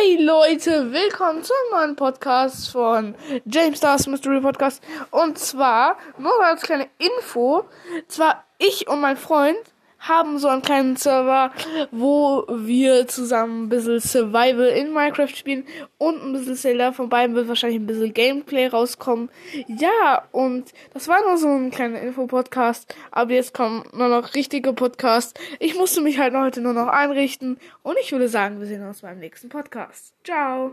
Hi Leute, willkommen zum neuen Podcast von James Stars Mystery Podcast. Und zwar, nur als kleine Info, zwar ich und mein Freund haben so einen kleinen Server, wo wir zusammen ein bisschen Survival in Minecraft spielen und ein bisschen Zelda. Von beiden wird wahrscheinlich ein bisschen Gameplay rauskommen. Ja, und das war nur so ein kleiner Info-Podcast. Aber jetzt kommen nur noch richtige Podcasts. Ich musste mich halt heute nur noch einrichten. Und ich würde sagen, wir sehen uns beim nächsten Podcast. Ciao.